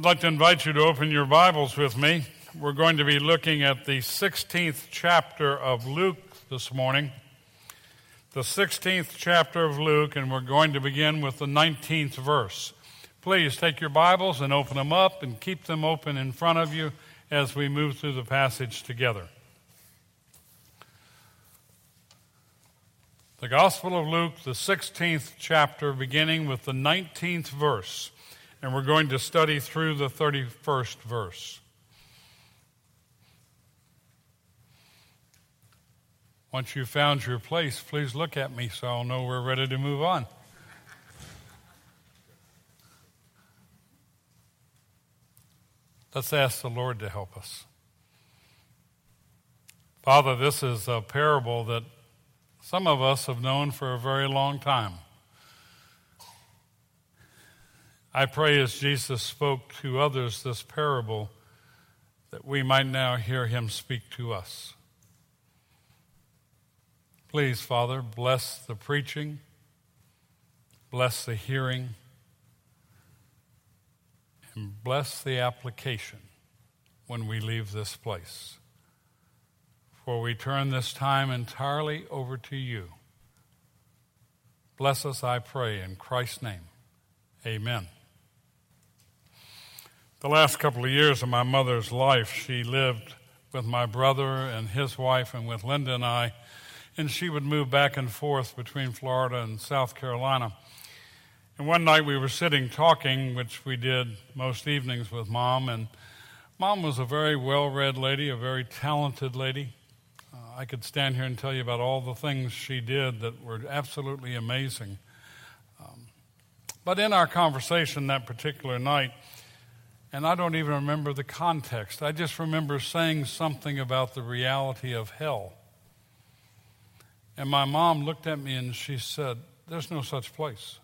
I'd like to invite you to open your Bibles with me. We're going to be looking at the 16th chapter of Luke this morning. The 16th chapter of Luke, and we're going to begin with the 19th verse. Please take your Bibles and open them up and keep them open in front of you as we move through the passage together. The Gospel of Luke, the 16th chapter, beginning with the 19th verse and we're going to study through the 31st verse. Once you've found your place, please look at me so I'll know we're ready to move on. Let's ask the Lord to help us. Father, this is a parable that some of us have known for a very long time. I pray as Jesus spoke to others this parable that we might now hear him speak to us. Please, Father, bless the preaching, bless the hearing, and bless the application when we leave this place. For we turn this time entirely over to you. Bless us, I pray, in Christ's name. Amen. The last couple of years of my mother's life, she lived with my brother and his wife and with Linda and I, and she would move back and forth between Florida and South Carolina. And one night we were sitting talking, which we did most evenings with mom, and mom was a very well read lady, a very talented lady. Uh, I could stand here and tell you about all the things she did that were absolutely amazing. Um, but in our conversation that particular night, and I don't even remember the context. I just remember saying something about the reality of hell. And my mom looked at me and she said, There's no such place.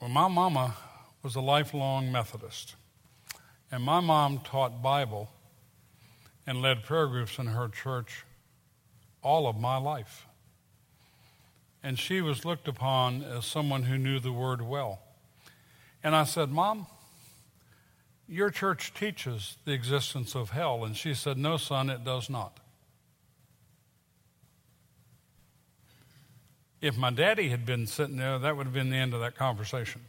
Well, my mama was a lifelong Methodist. And my mom taught Bible and led prayer groups in her church all of my life. And she was looked upon as someone who knew the word well. And I said, Mom, your church teaches the existence of hell. And she said, No, son, it does not. If my daddy had been sitting there, that would have been the end of that conversation.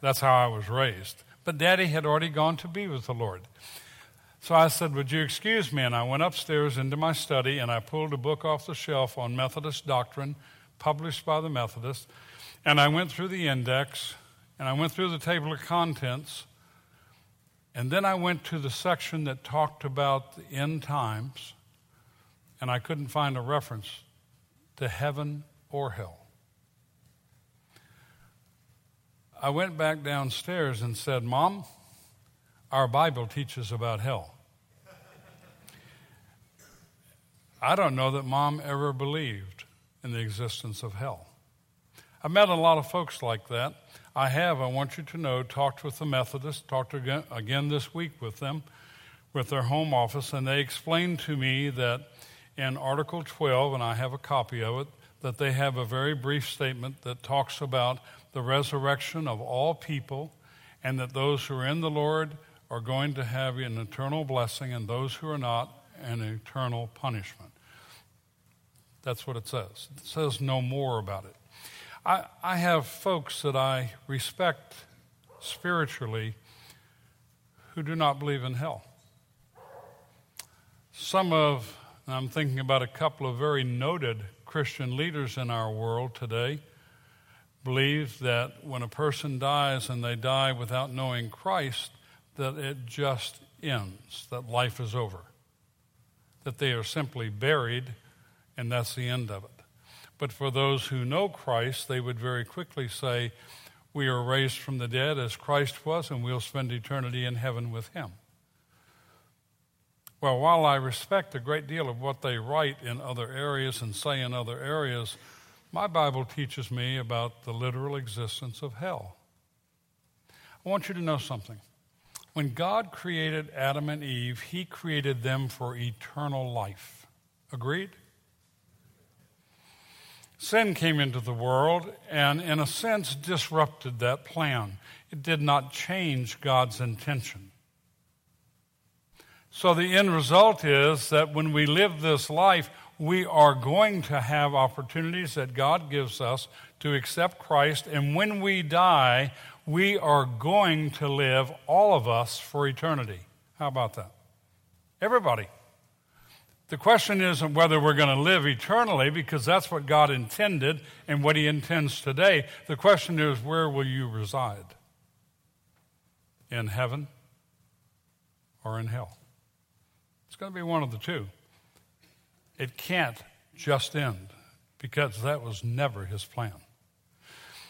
That's how I was raised. But daddy had already gone to be with the Lord. So I said, Would you excuse me? And I went upstairs into my study and I pulled a book off the shelf on Methodist doctrine, published by the Methodists. And I went through the index and I went through the table of contents, and then I went to the section that talked about the end times, and I couldn't find a reference to heaven or hell. I went back downstairs and said, Mom, our Bible teaches about hell. I don't know that mom ever believed in the existence of hell. I've met a lot of folks like that. I have, I want you to know, talked with the Methodists, talked again, again this week with them, with their home office, and they explained to me that in Article 12, and I have a copy of it, that they have a very brief statement that talks about the resurrection of all people, and that those who are in the Lord are going to have an eternal blessing, and those who are not, an eternal punishment. That's what it says. It says no more about it. I, I have folks that I respect spiritually who do not believe in hell. Some of, I'm thinking about a couple of very noted Christian leaders in our world today, believe that when a person dies and they die without knowing Christ, that it just ends, that life is over, that they are simply buried, and that's the end of it. But for those who know Christ, they would very quickly say, We are raised from the dead as Christ was, and we'll spend eternity in heaven with him. Well, while I respect a great deal of what they write in other areas and say in other areas, my Bible teaches me about the literal existence of hell. I want you to know something. When God created Adam and Eve, He created them for eternal life. Agreed? Sin came into the world and, in a sense, disrupted that plan. It did not change God's intention. So, the end result is that when we live this life, we are going to have opportunities that God gives us to accept Christ. And when we die, we are going to live, all of us, for eternity. How about that? Everybody. The question isn't whether we're going to live eternally, because that's what God intended and what He intends today. The question is, where will you reside? In heaven or in hell? It's going to be one of the two. It can't just end, because that was never His plan.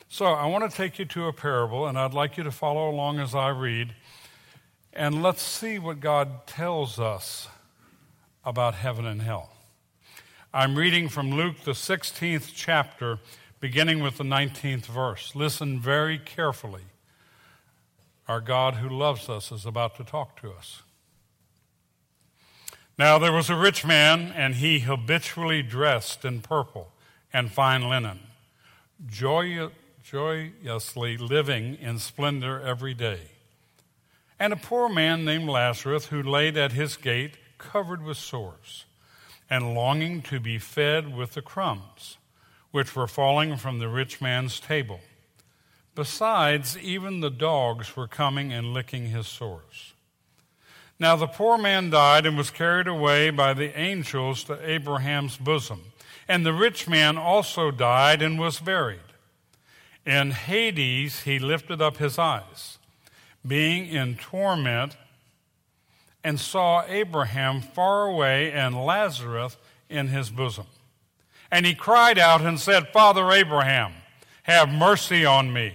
So I want to take you to a parable, and I'd like you to follow along as I read, and let's see what God tells us about heaven and hell. I'm reading from Luke, the 16th chapter, beginning with the 19th verse. Listen very carefully. Our God who loves us is about to talk to us. Now there was a rich man, and he habitually dressed in purple and fine linen, joy, joyously living in splendor every day. And a poor man named Lazarus, who laid at his gate, covered with sores, and longing to be fed with the crumbs which were falling from the rich man's table. Besides, even the dogs were coming and licking his sores. Now the poor man died and was carried away by the angels to Abraham's bosom. And the rich man also died and was buried. In Hades he lifted up his eyes, being in torment and saw Abraham far away and Lazarus in his bosom. And he cried out and said, Father Abraham, have mercy on me,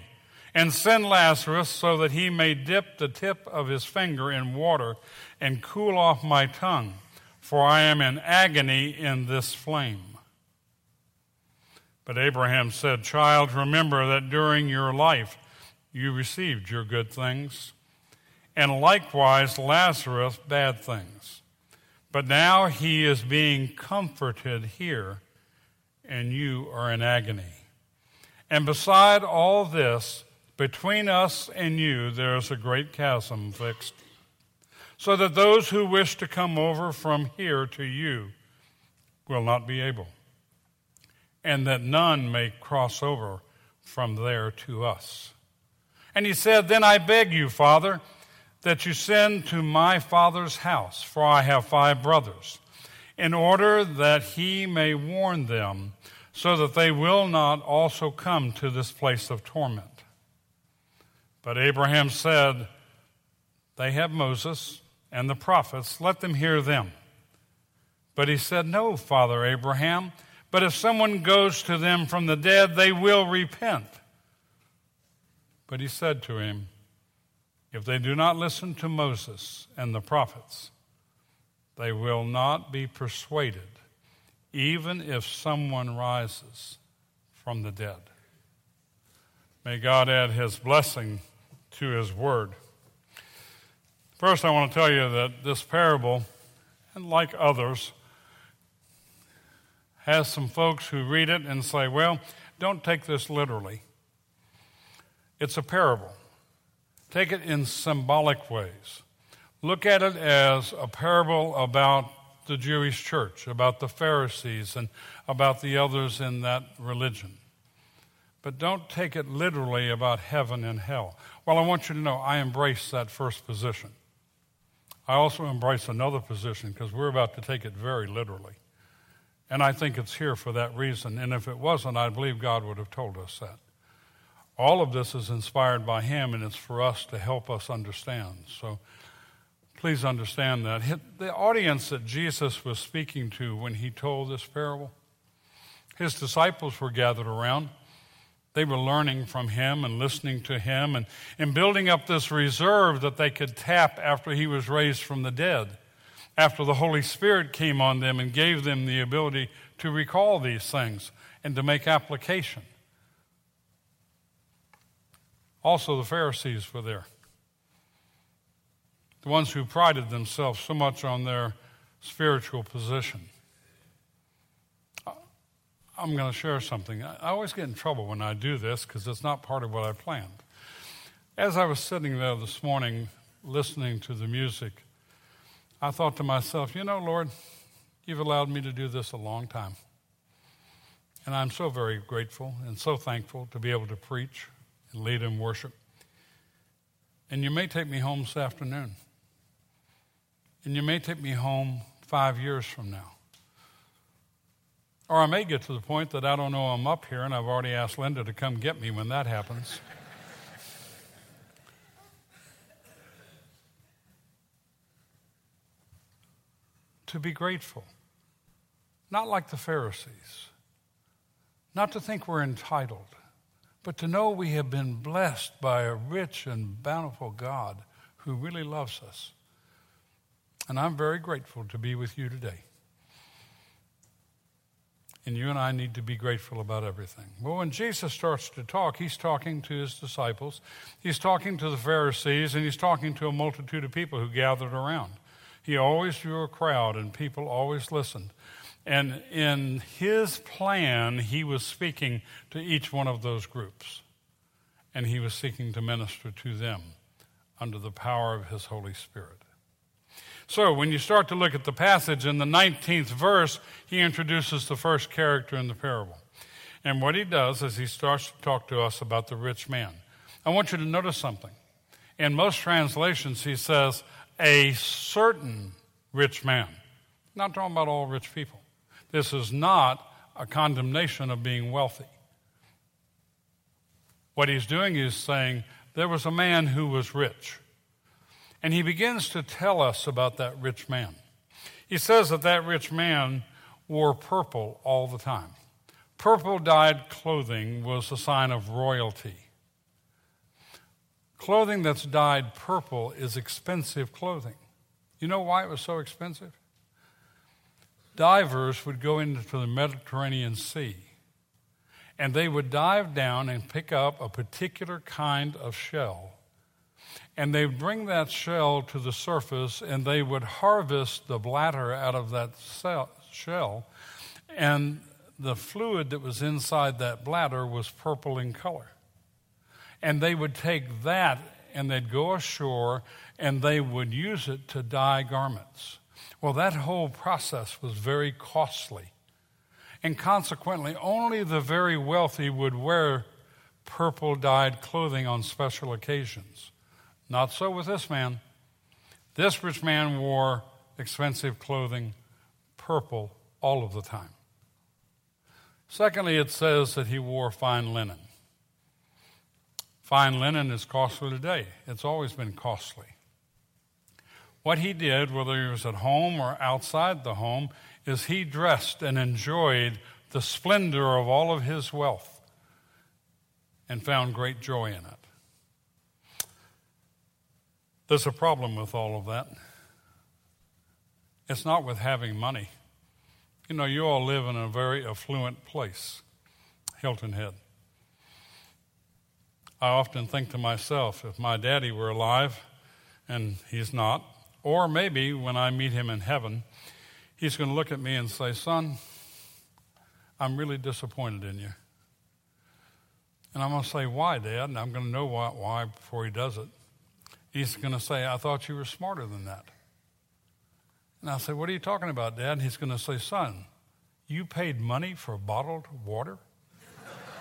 and send Lazarus so that he may dip the tip of his finger in water and cool off my tongue, for I am in agony in this flame. But Abraham said, Child, remember that during your life you received your good things and likewise Lazarus bad things. But now he is being comforted here, and you are in agony. And beside all this, between us and you, there is a great chasm fixed, so that those who wish to come over from here to you will not be able, and that none may cross over from there to us. And he said, Then I beg you, Father, that you send to my father's house, for I have five brothers, in order that he may warn them, so that they will not also come to this place of torment. But Abraham said, They have Moses and the prophets, let them hear them. But he said, No, Father Abraham, but if someone goes to them from the dead, they will repent. But he said to him, if they do not listen to Moses and the prophets, they will not be persuaded, even if someone rises from the dead. May God add his blessing to his word. First, I want to tell you that this parable, and like others, has some folks who read it and say, well, don't take this literally. It's a parable. Take it in symbolic ways. Look at it as a parable about the Jewish church, about the Pharisees, and about the others in that religion. But don't take it literally about heaven and hell. Well, I want you to know I embrace that first position. I also embrace another position because we're about to take it very literally. And I think it's here for that reason. And if it wasn't, I believe God would have told us that. All of this is inspired by Him, and it's for us to help us understand. So please understand that. The audience that Jesus was speaking to when He told this parable, His disciples were gathered around. They were learning from him and listening to him and, and building up this reserve that they could tap after he was raised from the dead, after the Holy Spirit came on them and gave them the ability to recall these things and to make application. Also, the Pharisees were there. The ones who prided themselves so much on their spiritual position. I'm going to share something. I always get in trouble when I do this because it's not part of what I planned. As I was sitting there this morning listening to the music, I thought to myself, you know, Lord, you've allowed me to do this a long time. And I'm so very grateful and so thankful to be able to preach and lead in worship. And you may take me home this afternoon. And you may take me home five years from now. Or I may get to the point that I don't know I'm up here and I've already asked Linda to come get me when that happens. to be grateful, not like the Pharisees, not to think we're entitled, but to know we have been blessed by a rich and bountiful God who really loves us. And I'm very grateful to be with you today. And you and I need to be grateful about everything. Well, when Jesus starts to talk, he's talking to his disciples, he's talking to the Pharisees, and he's talking to a multitude of people who gathered around. He always drew a crowd, and people always listened. And in his plan, he was speaking to each one of those groups, and he was seeking to minister to them under the power of his Holy Spirit. So, when you start to look at the passage in the 19th verse, he introduces the first character in the parable. And what he does is he starts to talk to us about the rich man. I want you to notice something. In most translations, he says, a certain rich man. Not talking about all rich people. This is not a condemnation of being wealthy. What he's doing is saying there was a man who was rich. And he begins to tell us about that rich man. He says that that rich man wore purple all the time. Purple dyed clothing was a sign of royalty. Clothing that's dyed purple is expensive clothing. You know why it was so expensive? Divers would go into the Mediterranean Sea and they would dive down and pick up a particular kind of shell. And they'd bring that shell to the surface and they would harvest the bladder out of that shell. And the fluid that was inside that bladder was purple in color. And they would take that and they'd go ashore and they would use it to dye garments. Well, that whole process was very costly. And consequently, only the very wealthy would wear purple dyed clothing on special occasions. Not so with this man. This rich man wore expensive clothing, purple, all of the time. Secondly, it says that he wore fine linen. Fine linen is costly today. It's always been costly. What he did, whether he was at home or outside the home, is he dressed and enjoyed the splendor of all of his wealth and found great joy in it. There's a problem with all of that. It's not with having money. You know, you all live in a very affluent place, Hilton Head. I often think to myself, if my daddy were alive, and he's not, or maybe when I meet him in heaven, he's going to look at me and say, Son, I'm really disappointed in you. And I'm going to say, Why, Dad? And I'm going to know why, why before he does it. He's going to say, I thought you were smarter than that. And I'll say, What are you talking about, Dad? And he's going to say, Son, you paid money for bottled water?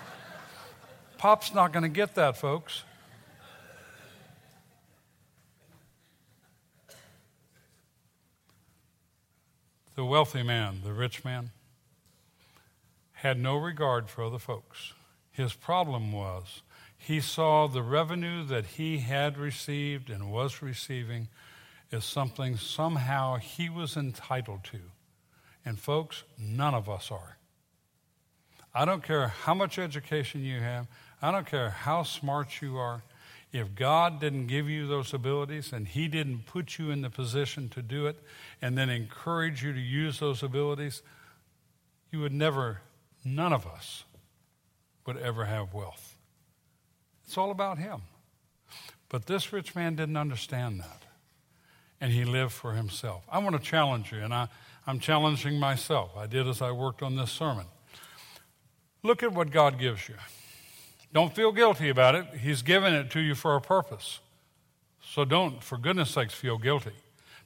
Pop's not going to get that, folks. The wealthy man, the rich man, had no regard for other folks. His problem was he saw the revenue that he had received and was receiving as something somehow he was entitled to. And, folks, none of us are. I don't care how much education you have, I don't care how smart you are. If God didn't give you those abilities and He didn't put you in the position to do it and then encourage you to use those abilities, you would never, none of us would ever have wealth. It's all about Him. But this rich man didn't understand that. And he lived for himself. I want to challenge you, and I, I'm challenging myself. I did as I worked on this sermon. Look at what God gives you. Don't feel guilty about it. He's given it to you for a purpose. So don't, for goodness sakes, feel guilty.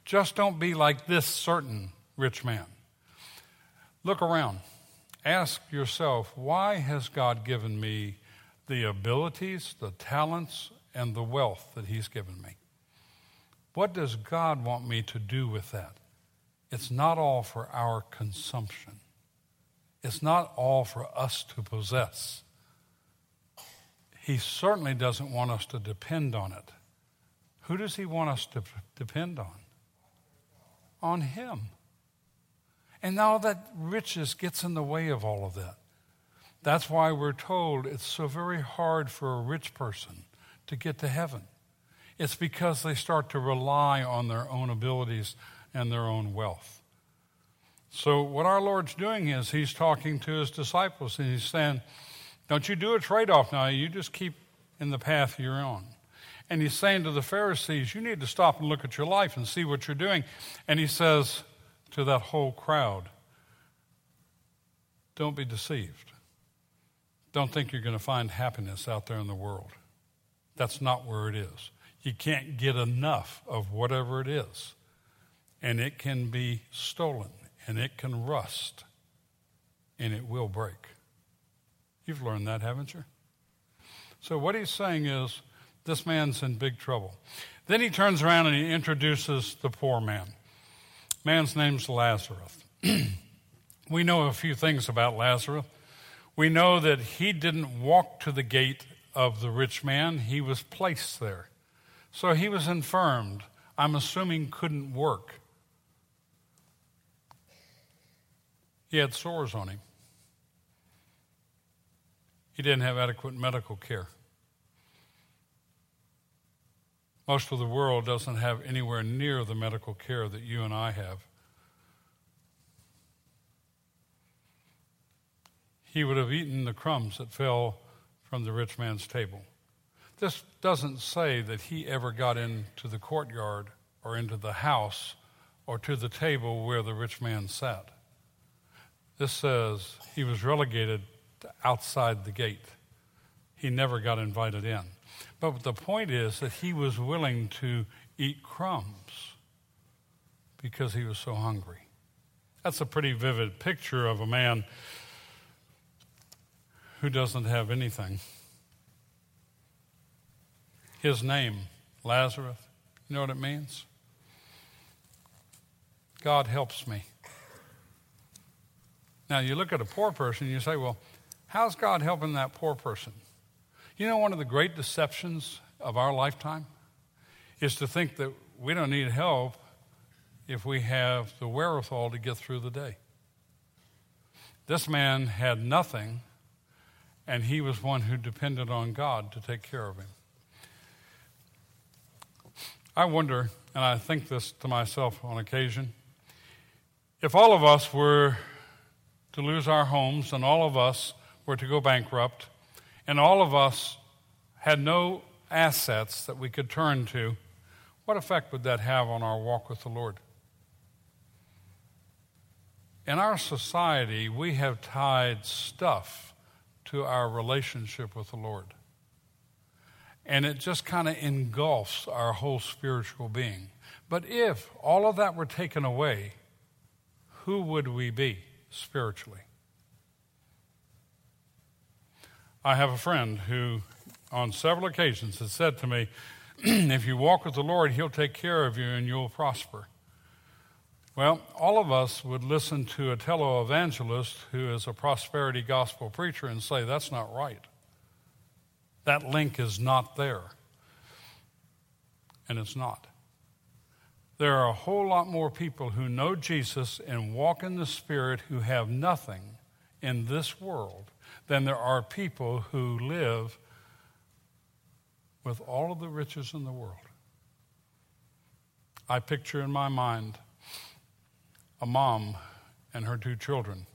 Just don't be like this certain rich man. Look around. Ask yourself, why has God given me the abilities, the talents, and the wealth that He's given me? What does God want me to do with that? It's not all for our consumption. It's not all for us to possess. He certainly doesn't want us to depend on it. Who does He want us to depend on? On Him. And all that riches gets in the way of all of that. That's why we're told it's so very hard for a rich person to get to heaven. It's because they start to rely on their own abilities and their own wealth. So, what our Lord's doing is He's talking to His disciples and He's saying, Don't you do a trade off now, you just keep in the path you're on. And He's saying to the Pharisees, You need to stop and look at your life and see what you're doing. And He says to that whole crowd, Don't be deceived. Don't think you're going to find happiness out there in the world. That's not where it is. You can't get enough of whatever it is, and it can be stolen and it can rust and it will break. You've learned that, haven't you? So, what he's saying is this man's in big trouble. Then he turns around and he introduces the poor man. Man's name's Lazarus. we know a few things about Lazarus. We know that he didn't walk to the gate of the rich man, he was placed there. So he was infirmed. I'm assuming couldn't work. He had sores on him. He didn't have adequate medical care. Most of the world doesn't have anywhere near the medical care that you and I have. He would have eaten the crumbs that fell from the rich man's table. This doesn't say that he ever got into the courtyard or into the house or to the table where the rich man sat. This says he was relegated outside the gate. He never got invited in. But the point is that he was willing to eat crumbs because he was so hungry. That's a pretty vivid picture of a man who doesn't have anything. His name, Lazarus, you know what it means? God helps me. Now, you look at a poor person, you say, well, how's God helping that poor person? You know, one of the great deceptions of our lifetime is to think that we don't need help if we have the wherewithal to get through the day. This man had nothing, and he was one who depended on God to take care of him. I wonder, and I think this to myself on occasion, if all of us were to lose our homes, and all of us were to go bankrupt, and all of us had no assets that we could turn to, what effect would that have on our walk with the Lord? In our society, we have tied stuff to our relationship with the Lord. And it just kind of engulfs our whole spiritual being. But if all of that were taken away, who would we be? spiritually. I have a friend who, on several occasions, has said to me, If you walk with the Lord, He'll take care of you and you'll prosper. Well, all of us would listen to a televangelist who is a prosperity gospel preacher and say, That's not right. That link is not there. And it's not. There are a whole lot more people who know Jesus and walk in the Spirit who have nothing in this world than there are people who live with all of the riches in the world. I picture in my mind a mom and her two children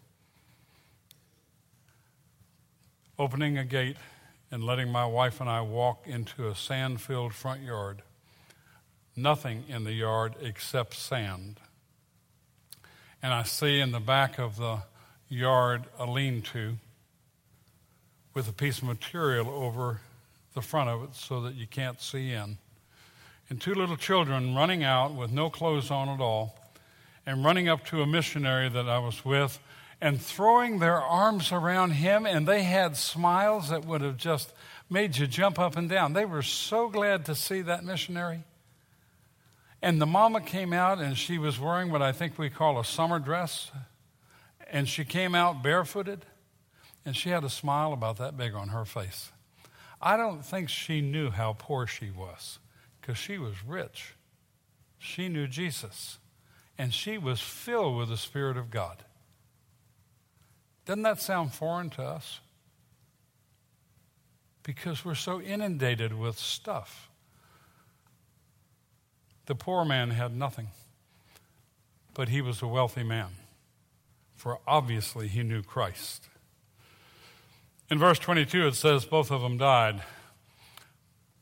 opening a gate and letting my wife and I walk into a sand filled front yard nothing in the yard except sand. And I see in the back of the yard a lean to, with a piece of material over the front of it so that you can't see in. And two little children running out with no clothes on at all and running up to a missionary that I was with and throwing their arms around him, and they had smiles that would have just made you jump up and down. They were so glad to see that missionary. And the mama came out, and she was wearing what I think we call a summer dress. And she came out barefooted, and she had a smile about that big on her face. I don't think she knew how poor she was because she was rich. She knew Jesus, and she was filled with the Spirit of God. Doesn't that sound foreign to us? Because we're so inundated with stuff. The poor man had nothing, but he was a wealthy man, for obviously he knew Christ. In verse 22, it says both of them died.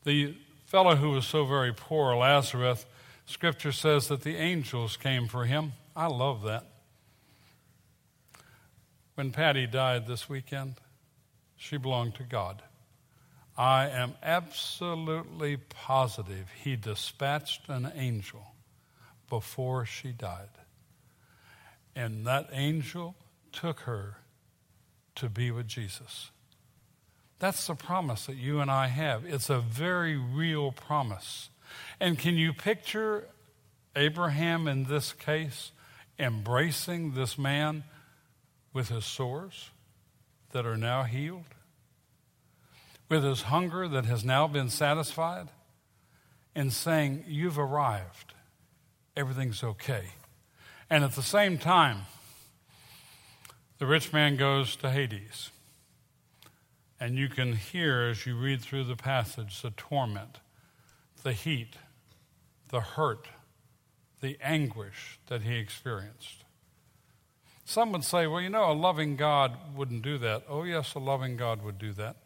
The fellow who was so very poor, Lazarus, scripture says that the angels came for him. I love that. When Patty died this weekend, she belonged to God. I am absolutely positive he dispatched an angel before she died. And that angel took her to be with Jesus. That's the promise that you and I have. It's a very real promise. And can you picture Abraham in this case embracing this man with his sores that are now healed? with his hunger that has now been satisfied and saying, You've arrived. Everything's okay. And at the same time, the rich man goes to Hades. And you can hear as you read through the passage the torment, the heat, the hurt, the anguish that he experienced. Some would say, well, you know, a loving God wouldn't do that. Oh, yes, a loving God would do that.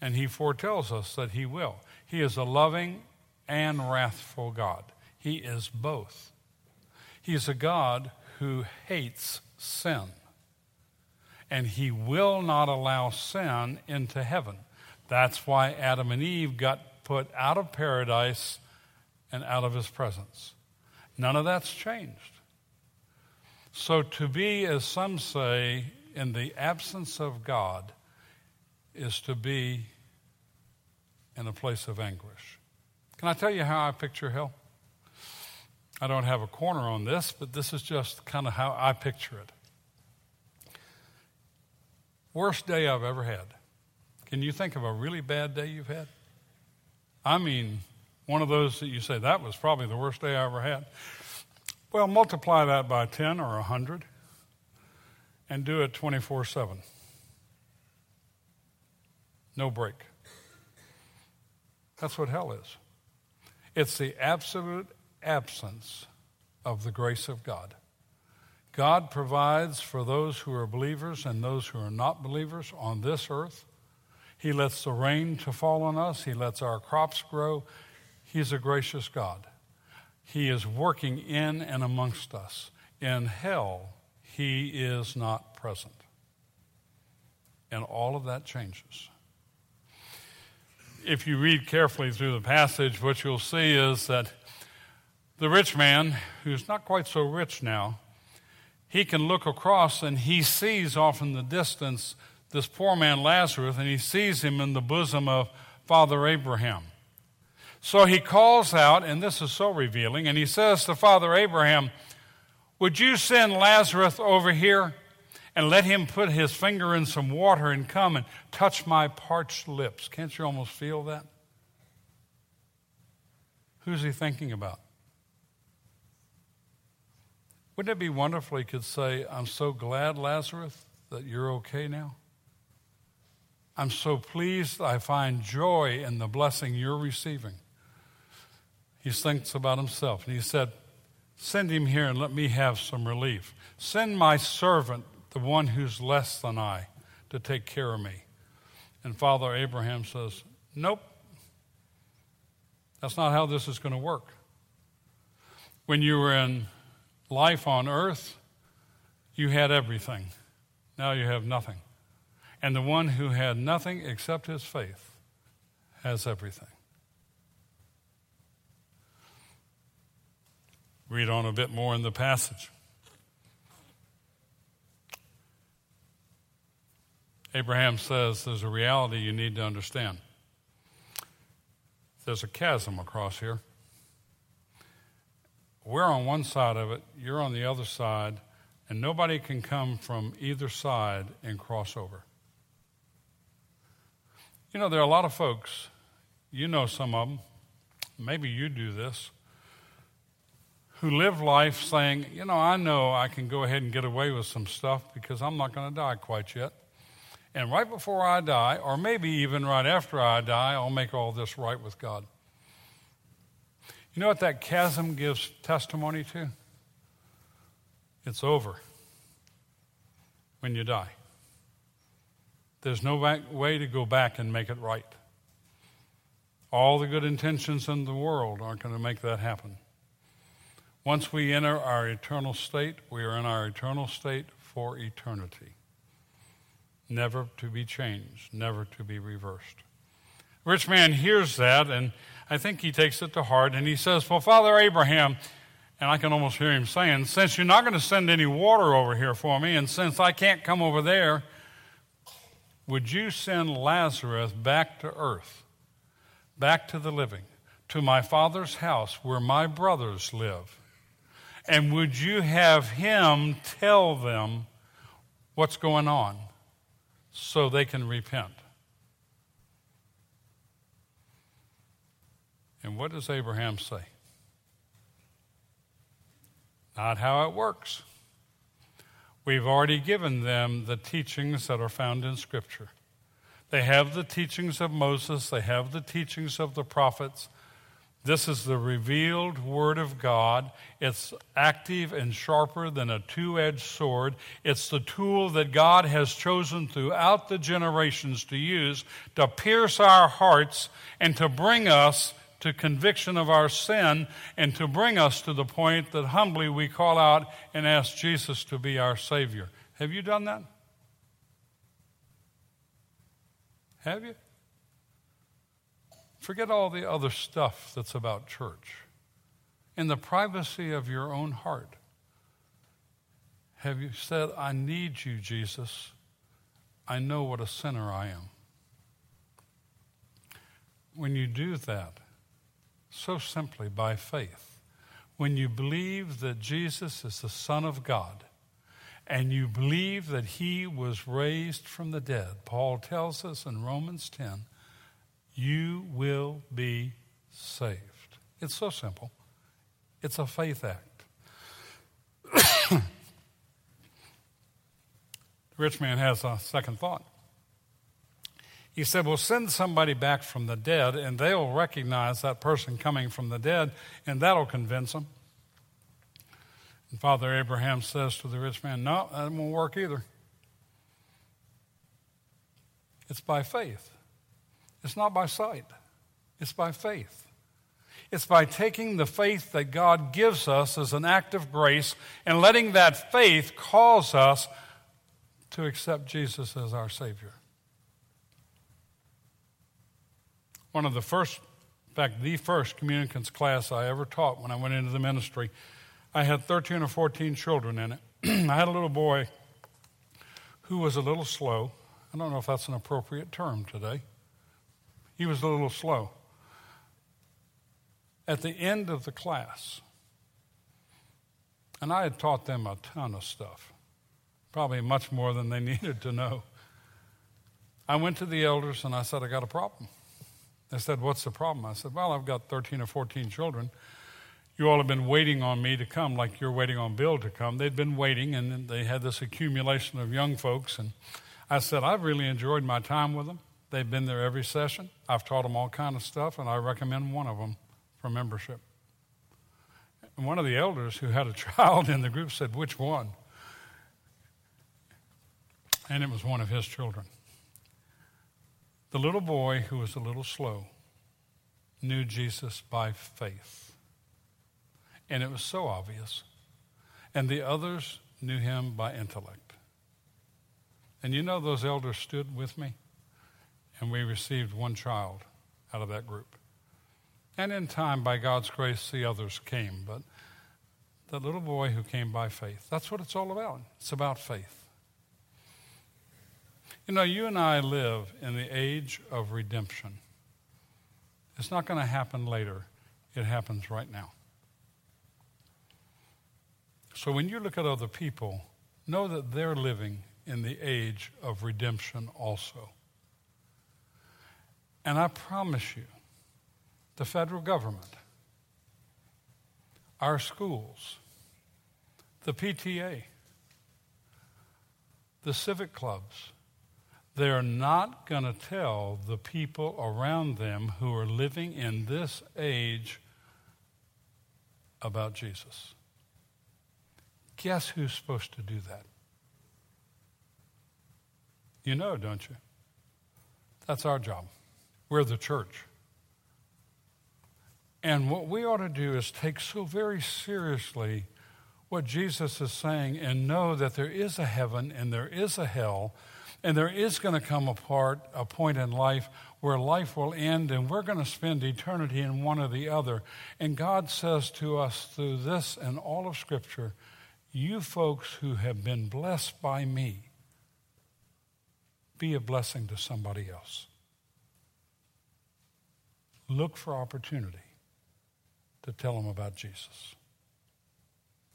And he foretells us that he will. He is a loving and wrathful God. He is both. He is a God who hates sin. And he will not allow sin into heaven. That's why Adam and Eve got put out of paradise and out of his presence. None of that's changed. So to be, as some say, in the absence of God is to be in a place of anguish. Can I tell you how I picture hell? I don't have a corner on this, but this is just kind of how I picture it. Worst day I've ever had. Can you think of a really bad day you've had? I mean, one of those that you say, that was probably the worst day I ever had. Well, multiply that by 10 or 100 and do it 24 7. No break. That's what hell is. It's the absolute absence of the grace of God. God provides for those who are believers and those who are not believers on this earth. He lets the rain to fall on us. He lets our crops grow. He's a gracious God. He is working in and amongst us. In hell, he is not present. And all of that changes if you read carefully through the passage, what you'll see is that the rich man, who's not quite so rich now, he can look across and he sees off in the distance this poor man Lazarus, and he sees him in the bosom of Father Abraham. So he calls out, and this is so revealing, and he says to Father Abraham, Would you send Lazarus over here? and let him put his finger in some water and come and touch my parched lips. Can't you almost feel that? Who's he thinking about? Wouldn't it be wonderful he could say, I'm so glad, Lazarus, that you're okay now? I'm so pleased I find joy in the blessing you're receiving. He thinks about himself and he said, Send him here and let me have some relief. Send my servant the one who's less than I to take care of me. And Father Abraham says, Nope. That's not how this is going to work. When you were in life on earth, you had everything. Now you have nothing. And the one who had nothing except his faith has everything. Read on a bit more in the passage. Abraham says there's a reality you need to understand. There's a chasm across here. We're on one side of it, you're on the other side, and nobody can come from either side and cross over. You know, there are a lot of folks, you know some of them, maybe you do this, who live life saying, you know, I know I can go ahead and get away with some stuff because I'm not going to die quite yet. And right before I die, or maybe even right after I die, I'll make all this right with God. You know what that chasm gives testimony to? It's over when you die. There's no way to go back and make it right. All the good intentions in the world aren't going to make that happen. Once we enter our eternal state, we are in our eternal state for eternity never to be changed, never to be reversed. Rich man hears that, and I think he takes it to heart, and he says, Well, Father Abraham, and I can almost hear him saying, Since you're not going to send any water over here for me, and since I can't come over there, would you send Lazarus back to earth, back to the living, to my father's house where my brothers live? And would you have him tell them what's going on? so they can repent. And what does Abraham say? Not how it works. We've already given them the teachings that are found in Scripture. They have the teachings of Moses, they have the teachings of the prophets, this is the revealed Word of God. It's active and sharper than a two edged sword. It's the tool that God has chosen throughout the generations to use to pierce our hearts and to bring us to conviction of our sin and to bring us to the point that humbly we call out and ask Jesus to be our Savior. Have you done that? Have you? Forget all the other stuff that's about church. In the privacy of your own heart, have you said, I need you, Jesus? I know what a sinner I am. When you do that, so simply by faith, when you believe that Jesus is the Son of God, and you believe that he was raised from the dead, Paul tells us in Romans 10 you will be saved. It's so simple. It's a faith act. the rich man has a second thought. He said, Well, send somebody back from the dead, and they'll recognize that person coming from the dead, and that'll convince them. And Father Abraham says to the rich man, No, that won't work either. It's by faith. It's not by sight, it's by faith. It's by taking the faith that God gives us as an act of grace and letting that faith cause us to accept Jesus as our Savior. One of the first, in fact, the first communicants class I ever taught when I went into the ministry, I had 13 or 14 children in it. I had a little boy who was a little slow. I don't know if that's an appropriate term today. He was a little slow. At the end of the class, and I had taught them a ton of stuff, probably much more than they needed to know. I went to the elders and I said, I got a problem. They said, What's the problem? I said, Well, I've got 13 or 14 children. You all have been waiting on me to come, like you're waiting on Bill to come. They'd been waiting, and they had this accumulation of young folks. And I said, I've really enjoyed my time with them. They've been there every session. I've taught them all kind of stuff, and I recommend one of them for membership. And one of the elders who had a child in the group said, Which one? And it was one of his children. The little boy who was a little slow knew Jesus by faith. And it was so obvious. And the others knew him by intellect. And you know, those elders stood with me, and we received one child out of that group. And in time, by God's grace, the others came. But that little boy who came by faith, that's what it's all about. It's about faith. You know, you and I live in the age of redemption. It's not going to happen later, it happens right now. So when you look at other people, know that they're living in the age of redemption also. And I promise you, the federal government, our schools, the PTA, the civic clubs, they're not going to tell the people around them who are living in this age about Jesus. Guess who's supposed to do that? You know, don't you? That's our job. We're the church. And what we ought to do is take so very seriously what Jesus is saying and know that there is a heaven and there is a hell and there is going to come a part, a point in life where life will end and we're going to spend eternity in one or the other. And God says to us through this and all of Scripture, you folks who have been blessed by me, be a blessing to somebody else. Look for opportunity to tell them about Jesus.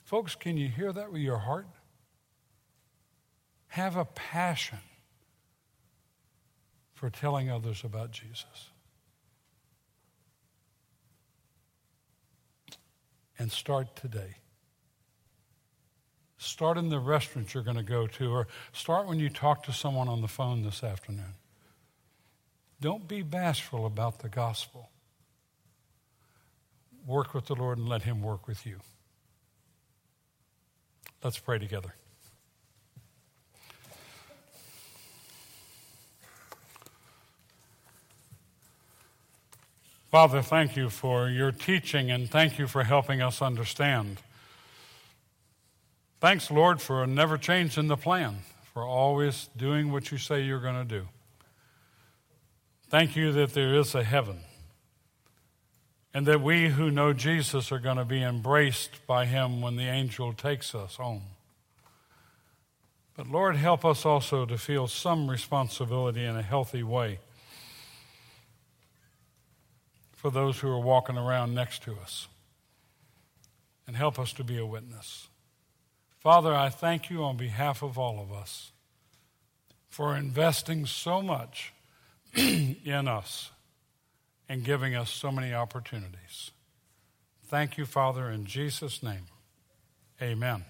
Folks, can you hear that with your heart? Have a passion for telling others about Jesus. And start today. Start in the restaurant you're going to go to, or start when you talk to someone on the phone this afternoon. Don't be bashful about the gospel. Work with the Lord and let Him work with you. Let's pray together. Father, thank you for your teaching and thank you for helping us understand. Thanks, Lord, for never changing the plan, for always doing what you say you're going to do. Thank you that there is a heaven and that we who know Jesus are going to be embraced by him when the angel takes us home. But Lord, help us also to feel some responsibility in a healthy way for those who are walking around next to us. And help us to be a witness. Father, I thank you on behalf of all of us for investing so much in us and giving us so many opportunities. Thank you, Father, in Jesus' name. Amen.